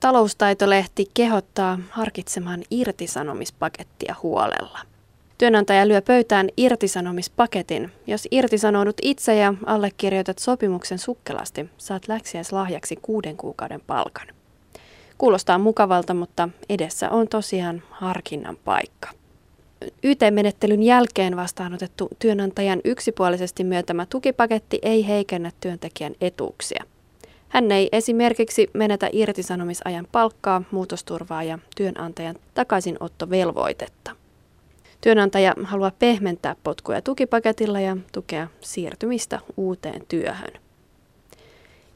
Taloustaitolehti kehottaa harkitsemaan irtisanomispakettia huolella. Työnantaja lyö pöytään irtisanomispaketin. Jos irtisanoudut itse ja allekirjoitat sopimuksen sukkelasti, saat läksiäislahjaksi kuuden kuukauden palkan. Kuulostaa mukavalta, mutta edessä on tosiaan harkinnan paikka. YT-menettelyn jälkeen vastaanotettu työnantajan yksipuolisesti myöntämä tukipaketti ei heikennä työntekijän etuuksia. Hän ei esimerkiksi menetä irtisanomisajan palkkaa, muutosturvaa ja työnantajan takaisinottovelvoitetta. Työnantaja haluaa pehmentää potkuja tukipaketilla ja tukea siirtymistä uuteen työhön.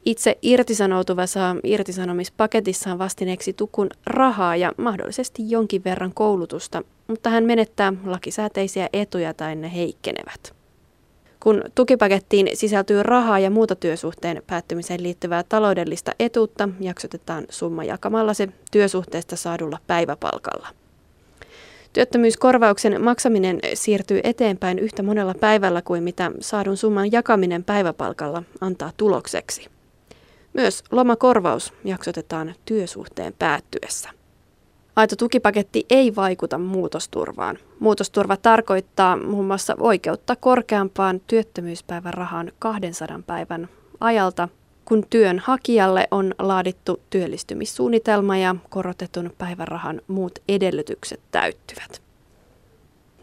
Itse irtisanoutuva saa irtisanomispaketissaan vastineeksi tukun rahaa ja mahdollisesti jonkin verran koulutusta, mutta hän menettää lakisääteisiä etuja tai ne heikkenevät. Kun tukipakettiin sisältyy rahaa ja muuta työsuhteen päättymiseen liittyvää taloudellista etuutta, jaksotetaan summa jakamalla se työsuhteesta saadulla päiväpalkalla. Työttömyyskorvauksen maksaminen siirtyy eteenpäin yhtä monella päivällä kuin mitä saadun summan jakaminen päiväpalkalla antaa tulokseksi. Myös lomakorvaus jaksotetaan työsuhteen päättyessä. Aito tukipaketti ei vaikuta muutosturvaan. Muutosturva tarkoittaa muun muassa oikeutta korkeampaan työttömyyspäivärahaan 200 päivän ajalta, kun työnhakijalle on laadittu työllistymissuunnitelma ja korotetun päivärahan muut edellytykset täyttyvät.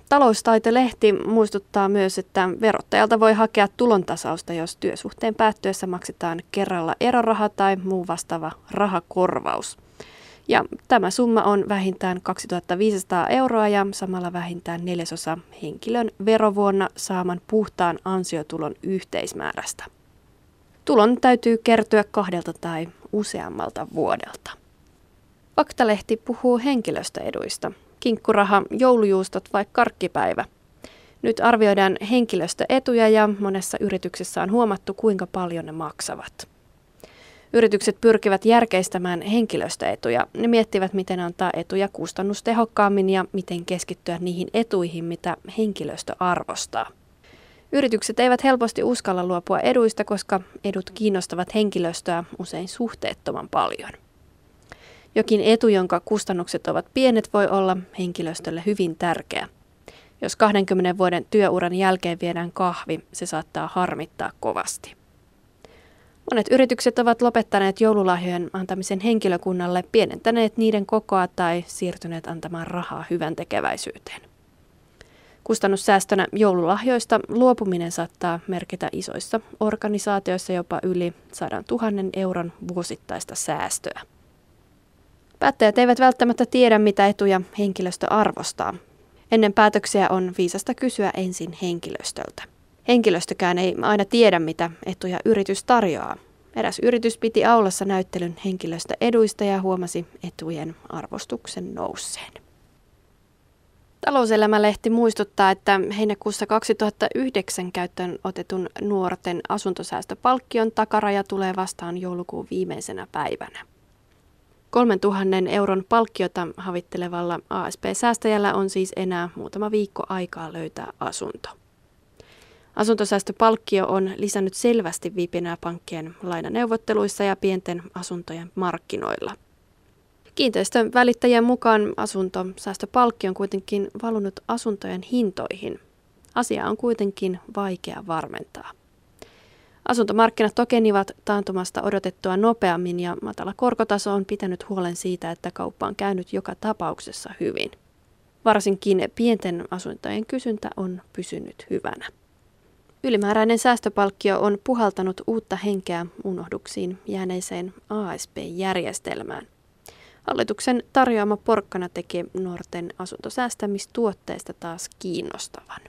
Taloustaitelehti muistuttaa myös, että verottajalta voi hakea tulontasausta, jos työsuhteen päättyessä maksetaan kerralla eroraha tai muu vastaava rahakorvaus. Ja tämä summa on vähintään 2500 euroa ja samalla vähintään neljäsosa henkilön verovuonna saaman puhtaan ansiotulon yhteismäärästä. Tulon täytyy kertyä kahdelta tai useammalta vuodelta. Faktalehti puhuu henkilöstöeduista. Kinkkuraha, joulujuustot vai karkkipäivä. Nyt arvioidaan henkilöstöetuja ja monessa yrityksessä on huomattu, kuinka paljon ne maksavat. Yritykset pyrkivät järkeistämään henkilöstöetuja. Ne miettivät, miten antaa etuja kustannustehokkaammin ja miten keskittyä niihin etuihin, mitä henkilöstö arvostaa. Yritykset eivät helposti uskalla luopua eduista, koska edut kiinnostavat henkilöstöä usein suhteettoman paljon. Jokin etu, jonka kustannukset ovat pienet, voi olla henkilöstölle hyvin tärkeä. Jos 20 vuoden työuran jälkeen viedään kahvi, se saattaa harmittaa kovasti. Monet yritykset ovat lopettaneet joululahjojen antamisen henkilökunnalle, pienentäneet niiden kokoa tai siirtyneet antamaan rahaa hyvän tekeväisyyteen. Kustannussäästönä joululahjoista luopuminen saattaa merkitä isoissa organisaatioissa jopa yli 100 000 euron vuosittaista säästöä. Päättäjät eivät välttämättä tiedä, mitä etuja henkilöstö arvostaa. Ennen päätöksiä on viisasta kysyä ensin henkilöstöltä. Henkilöstökään ei aina tiedä, mitä etuja yritys tarjoaa. Eräs yritys piti aulassa näyttelyn henkilöstöeduista ja huomasi etujen arvostuksen nousseen. Talouselämälehti muistuttaa, että heinäkuussa 2009 käyttöön otetun nuorten asuntosäästöpalkkion takaraja tulee vastaan joulukuun viimeisenä päivänä. 3000 euron palkkiota havittelevalla ASP-säästäjällä on siis enää muutama viikko aikaa löytää asunto. Asuntosäästöpalkkio on lisännyt selvästi viipinää pankkien lainaneuvotteluissa ja pienten asuntojen markkinoilla. Kiinteistön välittäjien mukaan asuntosäästöpalkki on kuitenkin valunut asuntojen hintoihin. Asia on kuitenkin vaikea varmentaa. Asuntomarkkinat tokenivat taantumasta odotettua nopeammin ja matala korkotaso on pitänyt huolen siitä, että kauppa on käynyt joka tapauksessa hyvin. Varsinkin pienten asuntojen kysyntä on pysynyt hyvänä. Ylimääräinen säästöpalkkio on puhaltanut uutta henkeä unohduksiin jääneiseen ASP-järjestelmään. Hallituksen tarjoama porkkana tekee nuorten asuntosäästämistuotteista taas kiinnostavan.